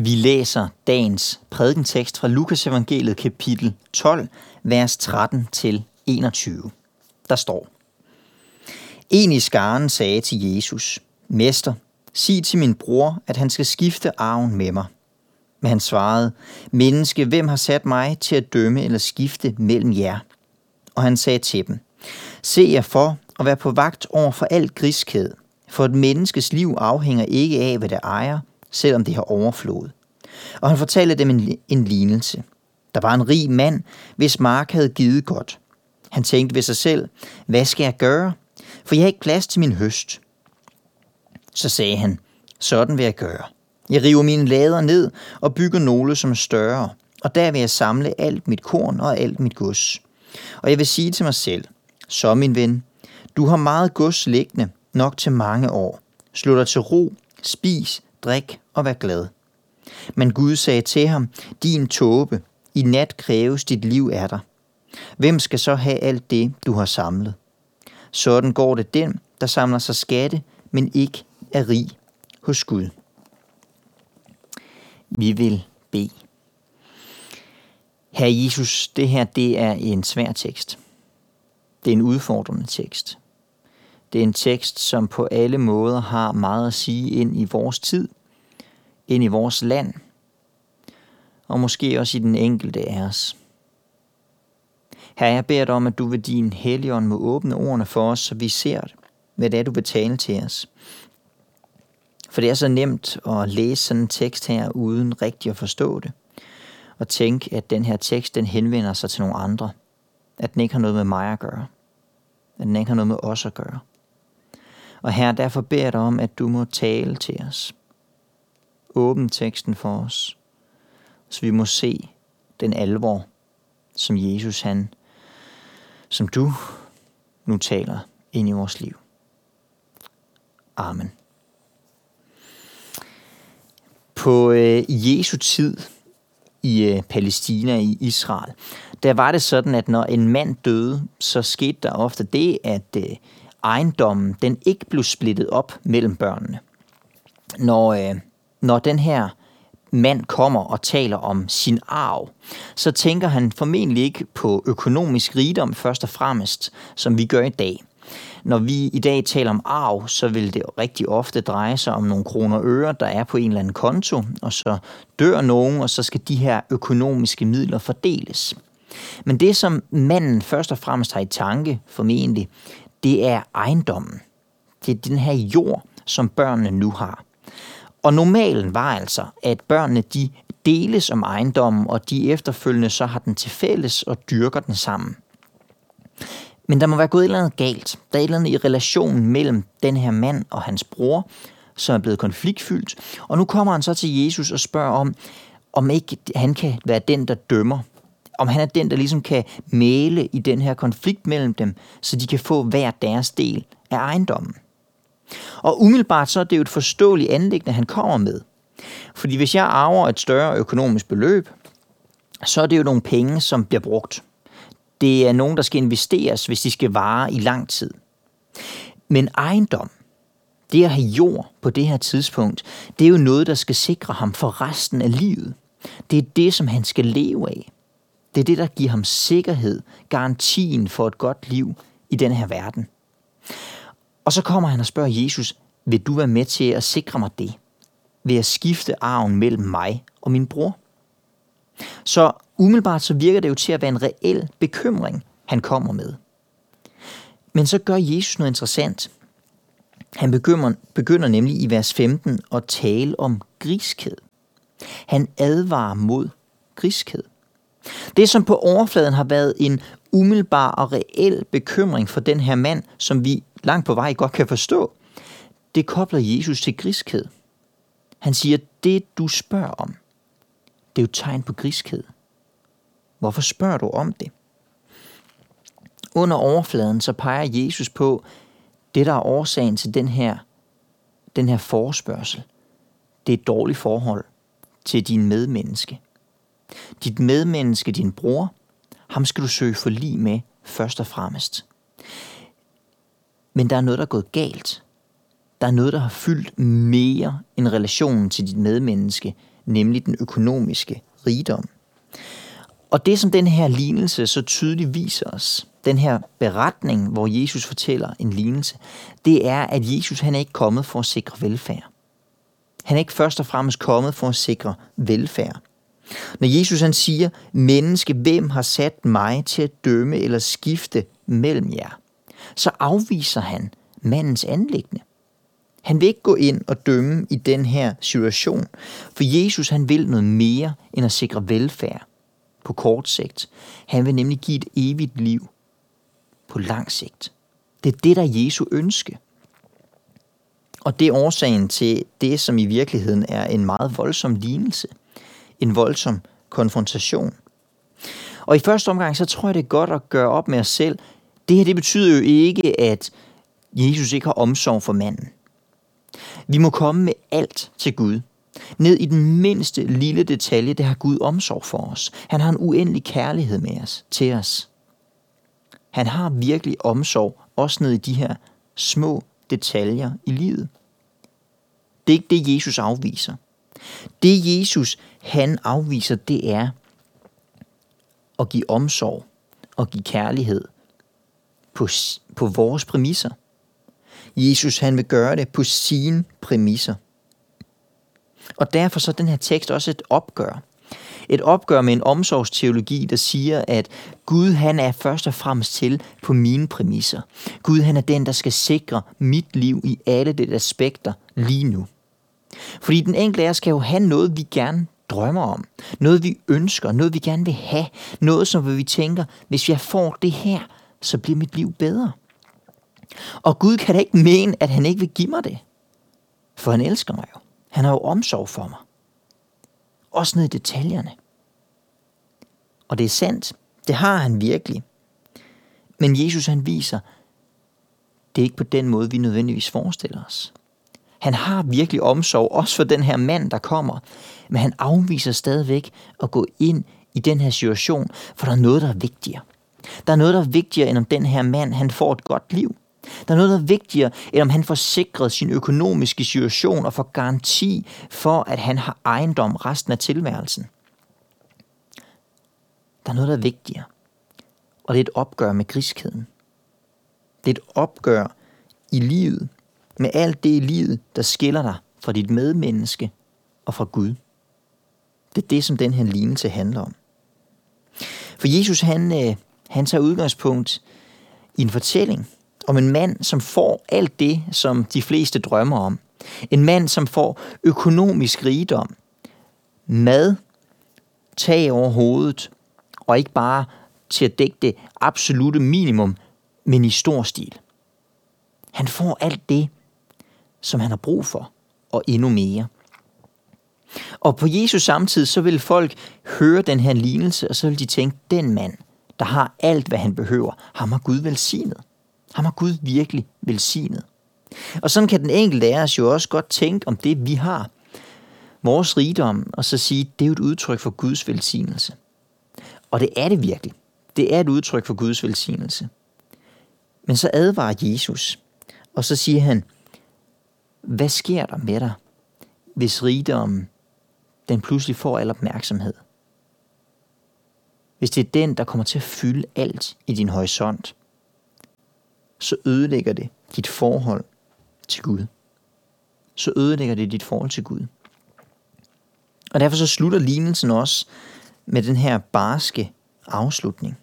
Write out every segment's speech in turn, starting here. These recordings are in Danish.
Vi læser dagens prædikentekst fra Lukas evangeliet kapitel 12, vers 13 til 21. Der står: En i skaren sagde til Jesus, Mester, sig til min bror, at han skal skifte arven med mig. Men han svarede, Menneske, hvem har sat mig til at dømme eller skifte mellem jer? Og han sagde til dem, Se jer for og vær på vagt over for alt griskhed, for et menneskes liv afhænger ikke af, hvad det ejer, selvom det har overflod. Og han fortalte dem en, en lignelse. Der var en rig mand, hvis mark havde givet godt. Han tænkte ved sig selv, hvad skal jeg gøre? For jeg har ikke plads til min høst. Så sagde han, sådan vil jeg gøre. Jeg river mine lader ned og bygger nogle, som er større, og der vil jeg samle alt mit korn og alt mit gods. Og jeg vil sige til mig selv, så min ven, du har meget gods liggende, nok til mange år. Slå dig til ro, spis, drik og vær glad. Men Gud sagde til ham, din tåbe, i nat kræves dit liv af dig. Hvem skal så have alt det, du har samlet? Sådan går det den, der samler sig skatte, men ikke er rig hos Gud. Vi vil bede. Herre Jesus, det her det er en svær tekst. Det er en udfordrende tekst. Det er en tekst, som på alle måder har meget at sige ind i vores tid, ind i vores land, og måske også i den enkelte af os. Herre, jeg beder dig om, at du ved din helligånd må åbne ordene for os, så vi ser, hvad det er, du vil tale til os. For det er så nemt at læse sådan en tekst her, uden rigtig at forstå det. Og tænke, at den her tekst, den henvender sig til nogle andre. At den ikke har noget med mig at gøre. At den ikke har noget med os at gøre. Og her derfor beder jeg dig om, at du må tale til os. Åbn teksten for os, så vi må se den alvor, som Jesus han, som du nu taler ind i vores liv. Amen. På øh, Jesu tid i øh, Palæstina i Israel, der var det sådan, at når en mand døde, så skete der ofte det, at øh, ejendommen den ikke blev splittet op mellem børnene. Når, øh, når den her mand kommer og taler om sin arv, så tænker han formentlig ikke på økonomisk rigdom først og fremmest, som vi gør i dag. Når vi i dag taler om arv, så vil det rigtig ofte dreje sig om nogle kroner og øre, der er på en eller anden konto, og så dør nogen, og så skal de her økonomiske midler fordeles. Men det, som manden først og fremmest har i tanke, formentlig, det er ejendommen. Det er den her jord, som børnene nu har. Og normalen var altså, at børnene de deles om ejendommen, og de efterfølgende så har den til fælles og dyrker den sammen. Men der må være gået et eller andet galt. Der er et eller andet i relationen mellem den her mand og hans bror, som er blevet konfliktfyldt. Og nu kommer han så til Jesus og spørger om, om ikke han kan være den, der dømmer. Om han er den, der ligesom kan male i den her konflikt mellem dem, så de kan få hver deres del af ejendommen. Og umiddelbart så er det jo et forståeligt anlæggende, han kommer med. Fordi hvis jeg arver et større økonomisk beløb, så er det jo nogle penge, som bliver brugt. Det er nogen, der skal investeres, hvis de skal vare i lang tid. Men ejendom, det at have jord på det her tidspunkt, det er jo noget, der skal sikre ham for resten af livet. Det er det, som han skal leve af. Det er det, der giver ham sikkerhed, garantien for et godt liv i den her verden. Og så kommer han og spørger Jesus, vil du være med til at sikre mig det? Ved at skifte arven mellem mig og min bror? Så umiddelbart så virker det jo til at være en reel bekymring, han kommer med. Men så gør Jesus noget interessant. Han begynder, begynder nemlig i vers 15 at tale om griskhed. Han advarer mod griskhed. Det, som på overfladen har været en umiddelbar og reel bekymring for den her mand, som vi langt på vej godt kan forstå, det kobler Jesus til griskhed. Han siger, det du spørger om, det er jo tegn på griskhed. Hvorfor spørger du om det? Under overfladen så peger Jesus på det, der er årsagen til den her, den her forespørgsel. Det er et dårligt forhold til din medmenneske. Dit medmenneske, din bror, ham skal du søge for lige med først og fremmest. Men der er noget, der er gået galt. Der er noget, der har fyldt mere end relationen til dit medmenneske, nemlig den økonomiske rigdom. Og det, som den her lignelse så tydeligt viser os, den her beretning, hvor Jesus fortæller en lignelse, det er, at Jesus han er ikke kommet for at sikre velfærd. Han er ikke først og fremmest kommet for at sikre velfærd. Når Jesus han siger, menneske, hvem har sat mig til at dømme eller skifte mellem jer, så afviser han mandens anlæggende. Han vil ikke gå ind og dømme i den her situation, for Jesus han vil noget mere end at sikre velfærd på kort sigt. Han vil nemlig give et evigt liv på lang sigt. Det er det, der er Jesu ønske. Og det er årsagen til det, som i virkeligheden er en meget voldsom lignelse. En voldsom konfrontation. Og i første omgang, så tror jeg, det er godt at gøre op med os selv. Det her, det betyder jo ikke, at Jesus ikke har omsorg for manden. Vi må komme med alt til Gud. Ned i den mindste lille detalje, det har Gud omsorg for os. Han har en uendelig kærlighed med os, til os. Han har virkelig omsorg, også ned i de her små detaljer i livet. Det er ikke det, Jesus afviser. Det Jesus, han afviser, det er at give omsorg og give kærlighed på, på vores præmisser. Jesus, han vil gøre det på sine præmisser. Og derfor så er den her tekst også et opgør. Et opgør med en omsorgsteologi, der siger, at Gud han er først og fremmest til på mine præmisser. Gud han er den, der skal sikre mit liv i alle det aspekter lige nu. Fordi den enkelte af os skal jo have noget, vi gerne drømmer om. Noget, vi ønsker. Noget, vi gerne vil have. Noget, som vi tænker, hvis jeg får det her, så bliver mit liv bedre. Og Gud kan da ikke mene, at han ikke vil give mig det. For han elsker mig jo. Han har jo omsorg for mig. Også ned i detaljerne. Og det er sandt. Det har han virkelig. Men Jesus han viser, det er ikke på den måde, vi nødvendigvis forestiller os. Han har virkelig omsorg, også for den her mand, der kommer. Men han afviser stadigvæk at gå ind i den her situation, for der er noget, der er vigtigere. Der er noget, der er vigtigere, end om den her mand han får et godt liv. Der er noget, der er vigtigere, end om han får sikret sin økonomiske situation og får garanti for, at han har ejendom resten af tilværelsen. Der er noget, der er vigtigere. Og det er et opgør med griskheden. Det er et opgør i livet, med alt det i livet, der skiller dig fra dit medmenneske og fra Gud. Det er det, som den her lignelse handler om. For Jesus, han, øh, han tager udgangspunkt i en fortælling om en mand, som får alt det, som de fleste drømmer om. En mand, som får økonomisk rigdom, mad, tag over hovedet, og ikke bare til at dække det absolute minimum, men i stor stil. Han får alt det, som han har brug for, og endnu mere. Og på Jesus samtid, så vil folk høre den her lignelse, og så vil de tænke, den mand, der har alt, hvad han behøver, ham har Gud velsignet. Ham har Gud virkelig velsignet. Og sådan kan den enkelte af os jo også godt tænke om det, vi har. Vores rigdom, og så sige, det er jo et udtryk for Guds velsignelse. Og det er det virkelig. Det er et udtryk for Guds velsignelse. Men så advarer Jesus, og så siger han, hvad sker der med dig, hvis rigdommen den pludselig får al opmærksomhed? Hvis det er den, der kommer til at fylde alt i din horisont, så ødelægger det dit forhold til Gud. Så ødelægger det dit forhold til Gud. Og derfor så slutter lignelsen også med den her barske afslutning,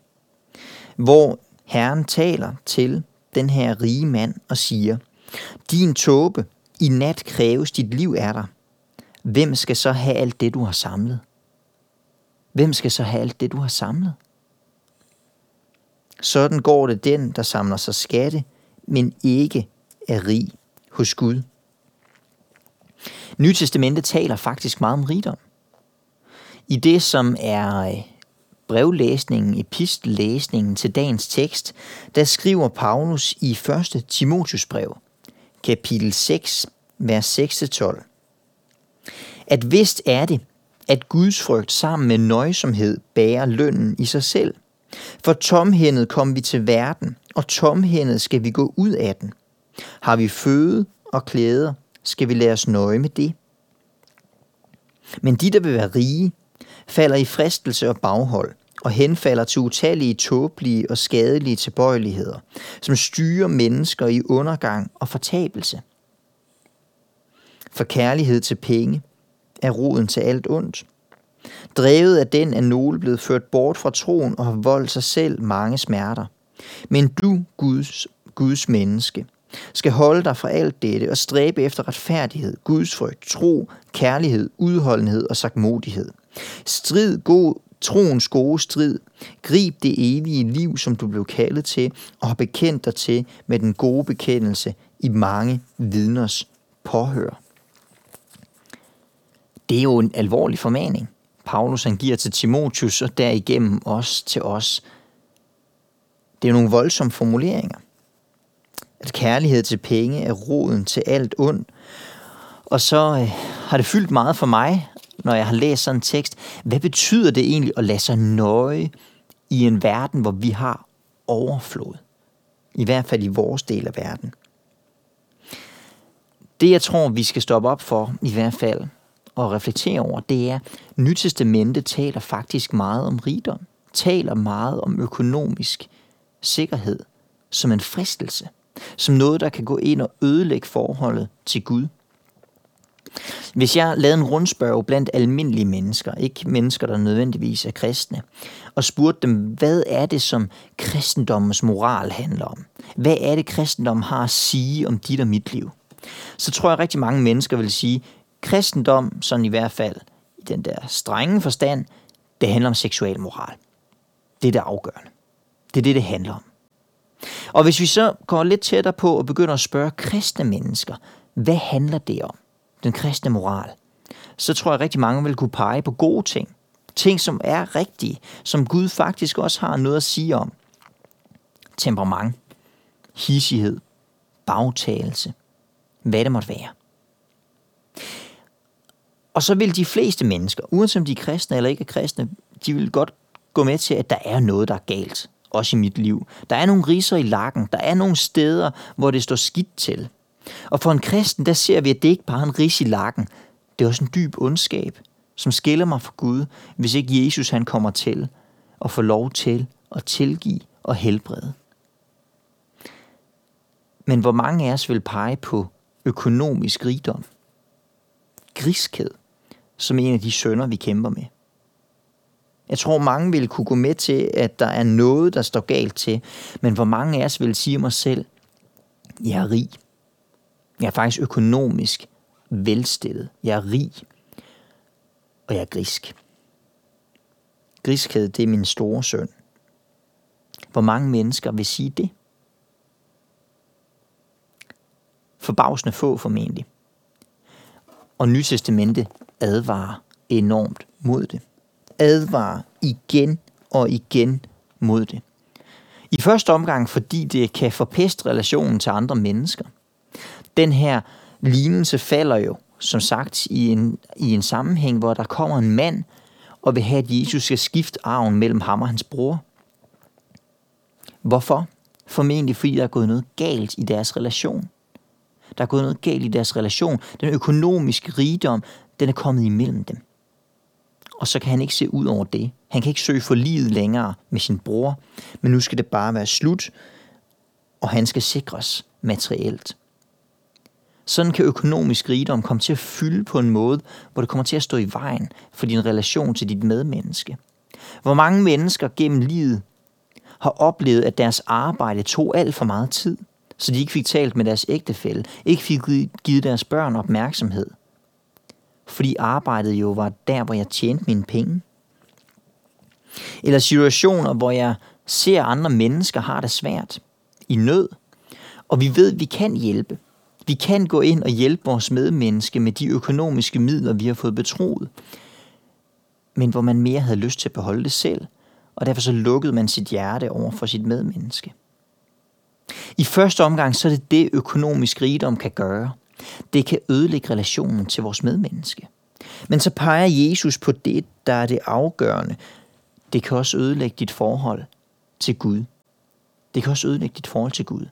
hvor Herren taler til den her rige mand og siger, din tåbe, i nat kræves dit liv er der. Hvem skal så have alt det, du har samlet? Hvem skal så have alt det, du har samlet? Sådan går det den, der samler sig skatte, men ikke er rig hos Gud. Nytestamentet taler faktisk meget om rigdom. I det, som er øh, brevlæsningen, epistellæsningen til dagens tekst, der skriver Paulus i 1. Timotius brev, kapitel 6, vers 6-12. At vist er det, at Guds frygt sammen med nøjsomhed bærer lønnen i sig selv – for tomhændet kom vi til verden, og tomhændet skal vi gå ud af den. Har vi føde og klæder, skal vi lade os nøje med det. Men de, der vil være rige, falder i fristelse og baghold, og henfalder til utallige tåbelige og skadelige tilbøjeligheder, som styrer mennesker i undergang og fortabelse. For kærlighed til penge er roden til alt ondt. Drevet af den er nogle blevet ført bort fra troen og har voldt sig selv mange smerter. Men du, Guds, Guds menneske, skal holde dig fra alt dette og stræbe efter retfærdighed, gudsfrygt, tro, kærlighed, udholdenhed og sagmodighed. Strid god, troens gode strid. Grib det evige liv, som du blev kaldet til, og har bekendt dig til med den gode bekendelse i mange vidners påhør. Det er jo en alvorlig formaning. Paulus han giver til Timotius og derigennem også til os. Det er nogle voldsomme formuleringer. At kærlighed til penge er roden til alt ondt. Og så øh, har det fyldt meget for mig, når jeg har læst sådan en tekst. Hvad betyder det egentlig at lade sig nøje i en verden, hvor vi har overflod? I hvert fald i vores del af verden. Det jeg tror, vi skal stoppe op for, i hvert fald, og reflektere over, det er, at taler faktisk meget om rigdom. Taler meget om økonomisk sikkerhed som en fristelse. Som noget, der kan gå ind og ødelægge forholdet til Gud. Hvis jeg lavede en rundspørg blandt almindelige mennesker, ikke mennesker, der nødvendigvis er kristne, og spurgte dem, hvad er det, som kristendommens moral handler om? Hvad er det, kristendom har at sige om dit og mit liv? Så tror jeg, at rigtig mange mennesker vil sige, kristendom, sådan i hvert fald i den der strenge forstand, det handler om seksuel moral. Det er det afgørende. Det er det, det handler om. Og hvis vi så går lidt tættere på og begynder at spørge kristne mennesker, hvad handler det om? Den kristne moral. Så tror jeg, at rigtig mange vil kunne pege på gode ting. Ting, som er rigtige, som Gud faktisk også har noget at sige om. Temperament, hissighed, bagtagelse, hvad det måtte være. Og så vil de fleste mennesker, uanset om de er kristne eller ikke er kristne, de vil godt gå med til, at der er noget, der er galt. Også i mit liv. Der er nogle riser i lakken. Der er nogle steder, hvor det står skidt til. Og for en kristen, der ser vi, at det ikke bare er en ris i lakken. Det er også en dyb ondskab, som skiller mig fra Gud, hvis ikke Jesus han kommer til og får lov til at tilgive og helbrede. Men hvor mange af os vil pege på økonomisk rigdom? Griskhed som en af de sønder, vi kæmper med. Jeg tror, mange vil kunne gå med til, at der er noget, der står galt til, men hvor mange af os vil sige mig selv, jeg er rig. Jeg er faktisk økonomisk velstillet. Jeg er rig. Og jeg er grisk. Griskhed, det er min store søn. Hvor mange mennesker vil sige det? Forbavsende få formentlig. Og Nytestamentet advarer enormt mod det. Advarer igen og igen mod det. I første omgang, fordi det kan forpeste relationen til andre mennesker. Den her lignelse falder jo, som sagt, i en, i en sammenhæng, hvor der kommer en mand og vil have, at Jesus skal skifte arven mellem ham og hans bror. Hvorfor? Formentlig fordi der er gået noget galt i deres relation. Der er gået noget galt i deres relation. Den økonomiske rigdom, den er kommet imellem dem. Og så kan han ikke se ud over det. Han kan ikke søge for livet længere med sin bror, men nu skal det bare være slut, og han skal sikres materielt. Sådan kan økonomisk rigdom komme til at fylde på en måde, hvor det kommer til at stå i vejen for din relation til dit medmenneske. Hvor mange mennesker gennem livet har oplevet, at deres arbejde tog alt for meget tid, så de ikke fik talt med deres ægtefælle, ikke fik givet deres børn opmærksomhed – fordi arbejdet jo var der, hvor jeg tjente mine penge. Eller situationer, hvor jeg ser andre mennesker har det svært, i nød, og vi ved, at vi kan hjælpe. Vi kan gå ind og hjælpe vores medmenneske med de økonomiske midler, vi har fået betroet. Men hvor man mere havde lyst til at beholde det selv, og derfor så lukkede man sit hjerte over for sit medmenneske. I første omgang så er det det, økonomisk rigdom kan gøre – det kan ødelægge relationen til vores medmenneske. Men så peger Jesus på det, der er det afgørende. Det kan også ødelægge dit forhold til Gud. Det kan også ødelægge dit forhold til Gud.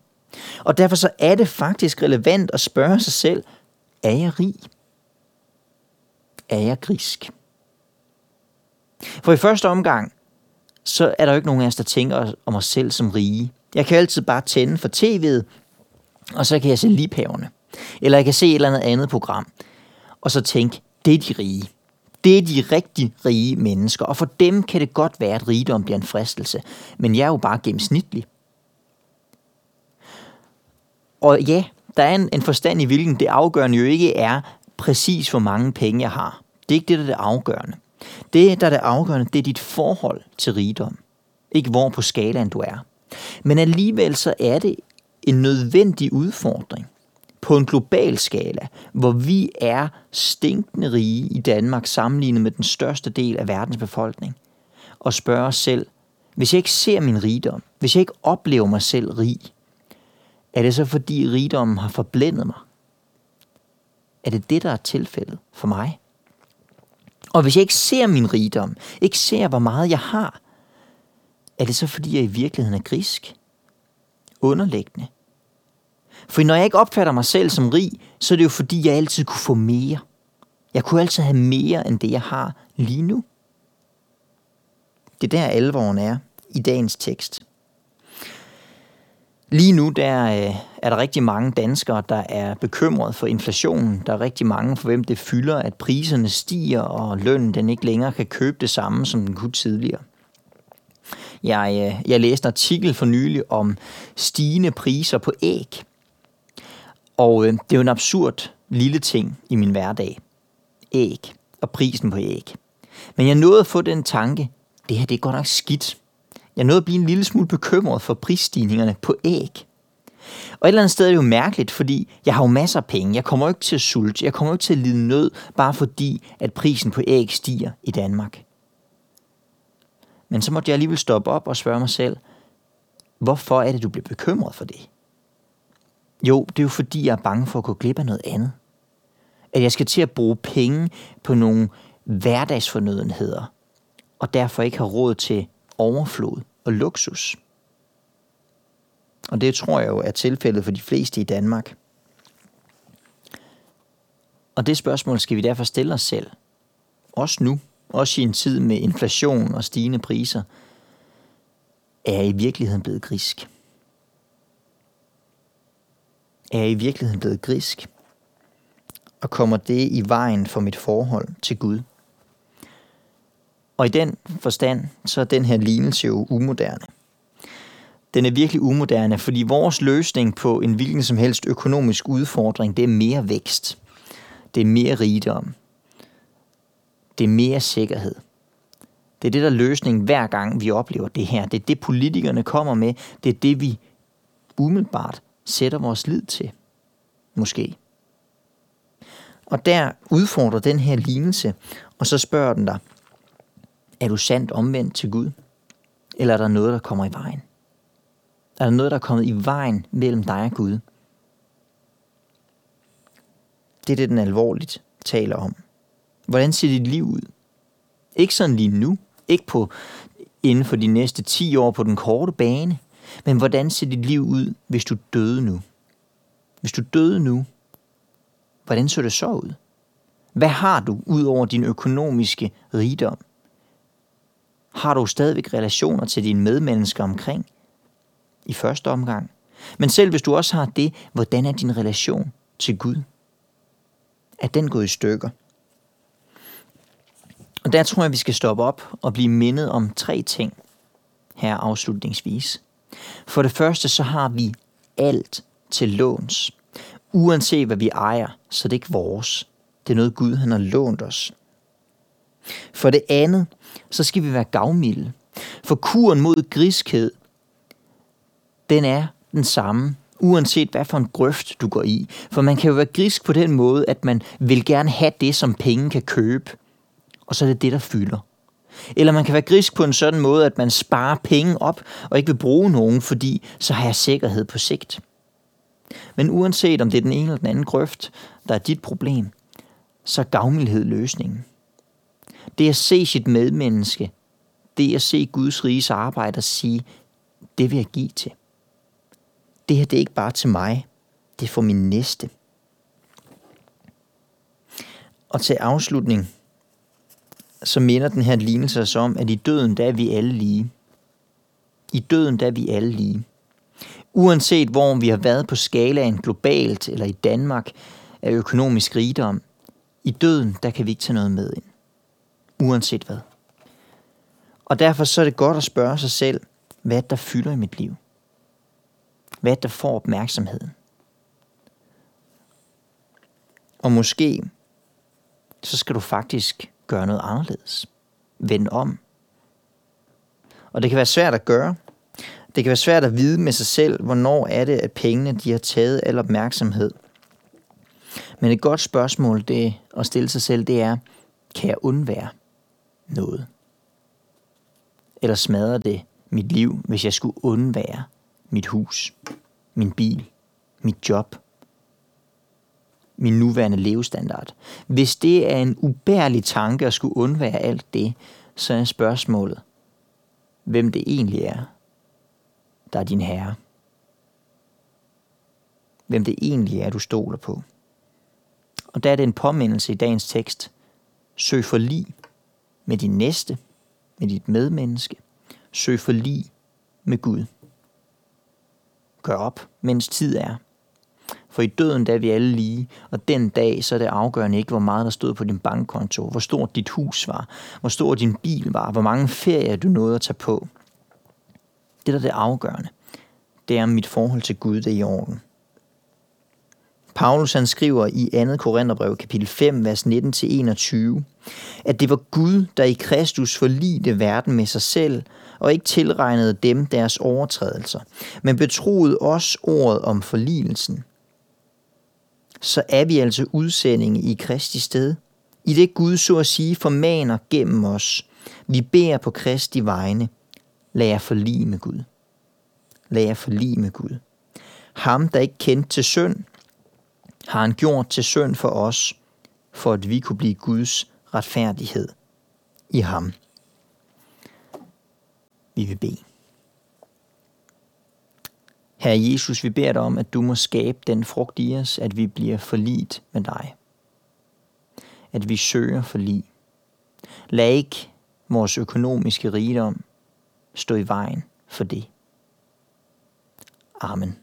Og derfor så er det faktisk relevant at spørge sig selv, er jeg rig? er jeg grisk? For i første omgang, så er der jo ikke nogen af os, der tænker om os selv som rige. Jeg kan altid bare tænde for tv'et, og så kan jeg se liphaverne. Eller jeg kan se et eller andet andet program, og så tænke, det er de rige. Det er de rigtig rige mennesker, og for dem kan det godt være, at rigdom bliver en fristelse. Men jeg er jo bare gennemsnitlig. Og ja, der er en, en forstand i hvilken det afgørende jo ikke er præcis, hvor mange penge jeg har. Det er ikke det, der er det afgørende. Det, der er det afgørende, det er dit forhold til rigdom. Ikke hvor på skalaen du er. Men alligevel så er det en nødvendig udfordring på en global skala, hvor vi er stinkende rige i Danmark sammenlignet med den største del af verdens befolkning, og spørge os selv, hvis jeg ikke ser min rigdom, hvis jeg ikke oplever mig selv rig, er det så fordi rigdommen har forblændet mig? Er det det, der er tilfældet for mig? Og hvis jeg ikke ser min rigdom, ikke ser, hvor meget jeg har, er det så fordi, jeg i virkeligheden er grisk? Underlæggende? For når jeg ikke opfatter mig selv som rig, så er det jo fordi, jeg altid kunne få mere. Jeg kunne altid have mere end det, jeg har lige nu. Det er der alvoren er i dagens tekst. Lige nu der øh, er der rigtig mange danskere, der er bekymret for inflationen. Der er rigtig mange, for hvem det fylder, at priserne stiger, og lønnen den ikke længere kan købe det samme, som den kunne tidligere. Jeg, øh, jeg læste en artikel for nylig om stigende priser på æg. Og øh, det er jo en absurd lille ting i min hverdag. Æg og prisen på æg. Men jeg nåede at få den tanke, det her det er godt nok skidt. Jeg nåede at blive en lille smule bekymret for prisstigningerne på æg. Og et eller andet sted er det jo mærkeligt, fordi jeg har jo masser af penge. Jeg kommer jo ikke til at sulte. Jeg kommer jo ikke til at lide nød, bare fordi, at prisen på æg stiger i Danmark. Men så måtte jeg alligevel stoppe op og spørge mig selv, hvorfor er det, du bliver bekymret for det? Jo, det er jo fordi, jeg er bange for at gå glip af noget andet. At jeg skal til at bruge penge på nogle hverdagsfornødenheder, og derfor ikke har råd til overflod og luksus. Og det tror jeg jo er tilfældet for de fleste i Danmark. Og det spørgsmål skal vi derfor stille os selv. Også nu. Også i en tid med inflation og stigende priser. Er jeg i virkeligheden blevet grisk? Er jeg i virkeligheden blevet grisk? Og kommer det i vejen for mit forhold til Gud? Og i den forstand, så er den her lignelse jo umoderne. Den er virkelig umoderne, fordi vores løsning på en hvilken som helst økonomisk udfordring, det er mere vækst. Det er mere rigdom. Det er mere sikkerhed. Det er det, der er løsningen hver gang, vi oplever det her. Det er det, politikerne kommer med. Det er det, vi umiddelbart sætter vores lid til. Måske. Og der udfordrer den her lignelse, og så spørger den dig, er du sandt omvendt til Gud? Eller er der noget, der kommer i vejen? Er der noget, der er kommet i vejen mellem dig og Gud? Det er det, den alvorligt taler om. Hvordan ser dit liv ud? Ikke sådan lige nu. Ikke på inden for de næste 10 år på den korte bane. Men hvordan ser dit liv ud, hvis du døde nu? Hvis du døde nu, hvordan så det så ud? Hvad har du ud over din økonomiske rigdom? Har du stadigvæk relationer til dine medmennesker omkring? I første omgang. Men selv hvis du også har det, hvordan er din relation til Gud? Er den gået i stykker? Og der tror jeg, vi skal stoppe op og blive mindet om tre ting her afslutningsvis. For det første, så har vi alt til låns. Uanset hvad vi ejer, så det er ikke vores. Det er noget Gud, han har lånt os. For det andet, så skal vi være gavmilde. For kuren mod griskhed, den er den samme, uanset hvad for en grøft du går i. For man kan jo være grisk på den måde, at man vil gerne have det, som penge kan købe. Og så er det det, der fylder. Eller man kan være grisk på en sådan måde, at man sparer penge op og ikke vil bruge nogen, fordi så har jeg sikkerhed på sigt. Men uanset om det er den ene eller den anden grøft, der er dit problem, så er gavmildhed løsningen. Det at se sit medmenneske, det at se Guds riges arbejde og sige, det vil jeg give til. Det her det er ikke bare til mig, det er for min næste. Og til afslutning, så minder den her lignelse os om, at i døden, der er vi alle lige. I døden, der er vi alle lige. Uanset hvor vi har været på skalaen globalt eller i Danmark af økonomisk rigdom, i døden, der kan vi ikke tage noget med ind. Uanset hvad. Og derfor så er det godt at spørge sig selv, hvad der fylder i mit liv. Hvad der får opmærksomheden. Og måske, så skal du faktisk gøre noget anderledes. Vend om. Og det kan være svært at gøre. Det kan være svært at vide med sig selv, hvornår er det, at pengene de har taget al opmærksomhed. Men et godt spørgsmål det at stille sig selv, det er, kan jeg undvære noget? Eller smadrer det mit liv, hvis jeg skulle undvære mit hus, min bil, mit job, min nuværende levestandard. Hvis det er en ubærlig tanke at skulle undvære alt det, så er spørgsmålet, hvem det egentlig er, der er din herre. Hvem det egentlig er, du stoler på. Og der er det en påmindelse i dagens tekst. Søg for lig med din næste, med dit medmenneske. Søg for lig med Gud. Gør op, mens tid er. For i døden der er vi alle lige, og den dag så er det afgørende ikke, hvor meget der stod på din bankkonto, hvor stort dit hus var, hvor stor din bil var, hvor mange ferier du nåede at tage på. Det der er det afgørende, det er, om mit forhold til Gud det er i orden. Paulus han skriver i 2. Korintherbrev kapitel 5, vers 19-21, at det var Gud, der i Kristus forlidte verden med sig selv, og ikke tilregnede dem deres overtrædelser, men betroede os ordet om forligelsen. Så er vi altså udsendinge i Kristi sted. I det Gud så at sige formaner gennem os. Vi beder på Kristi vegne. Lad jer forlige med Gud. Lad jer forlige med Gud. Ham, der ikke kendte til synd, har han gjort til synd for os, for at vi kunne blive Guds retfærdighed i ham. Vi vil bede. Herre Jesus, vi beder dig om, at du må skabe den frugt i os, at vi bliver forlit med dig. At vi søger forlig. Lad ikke vores økonomiske rigdom stå i vejen for det. Amen.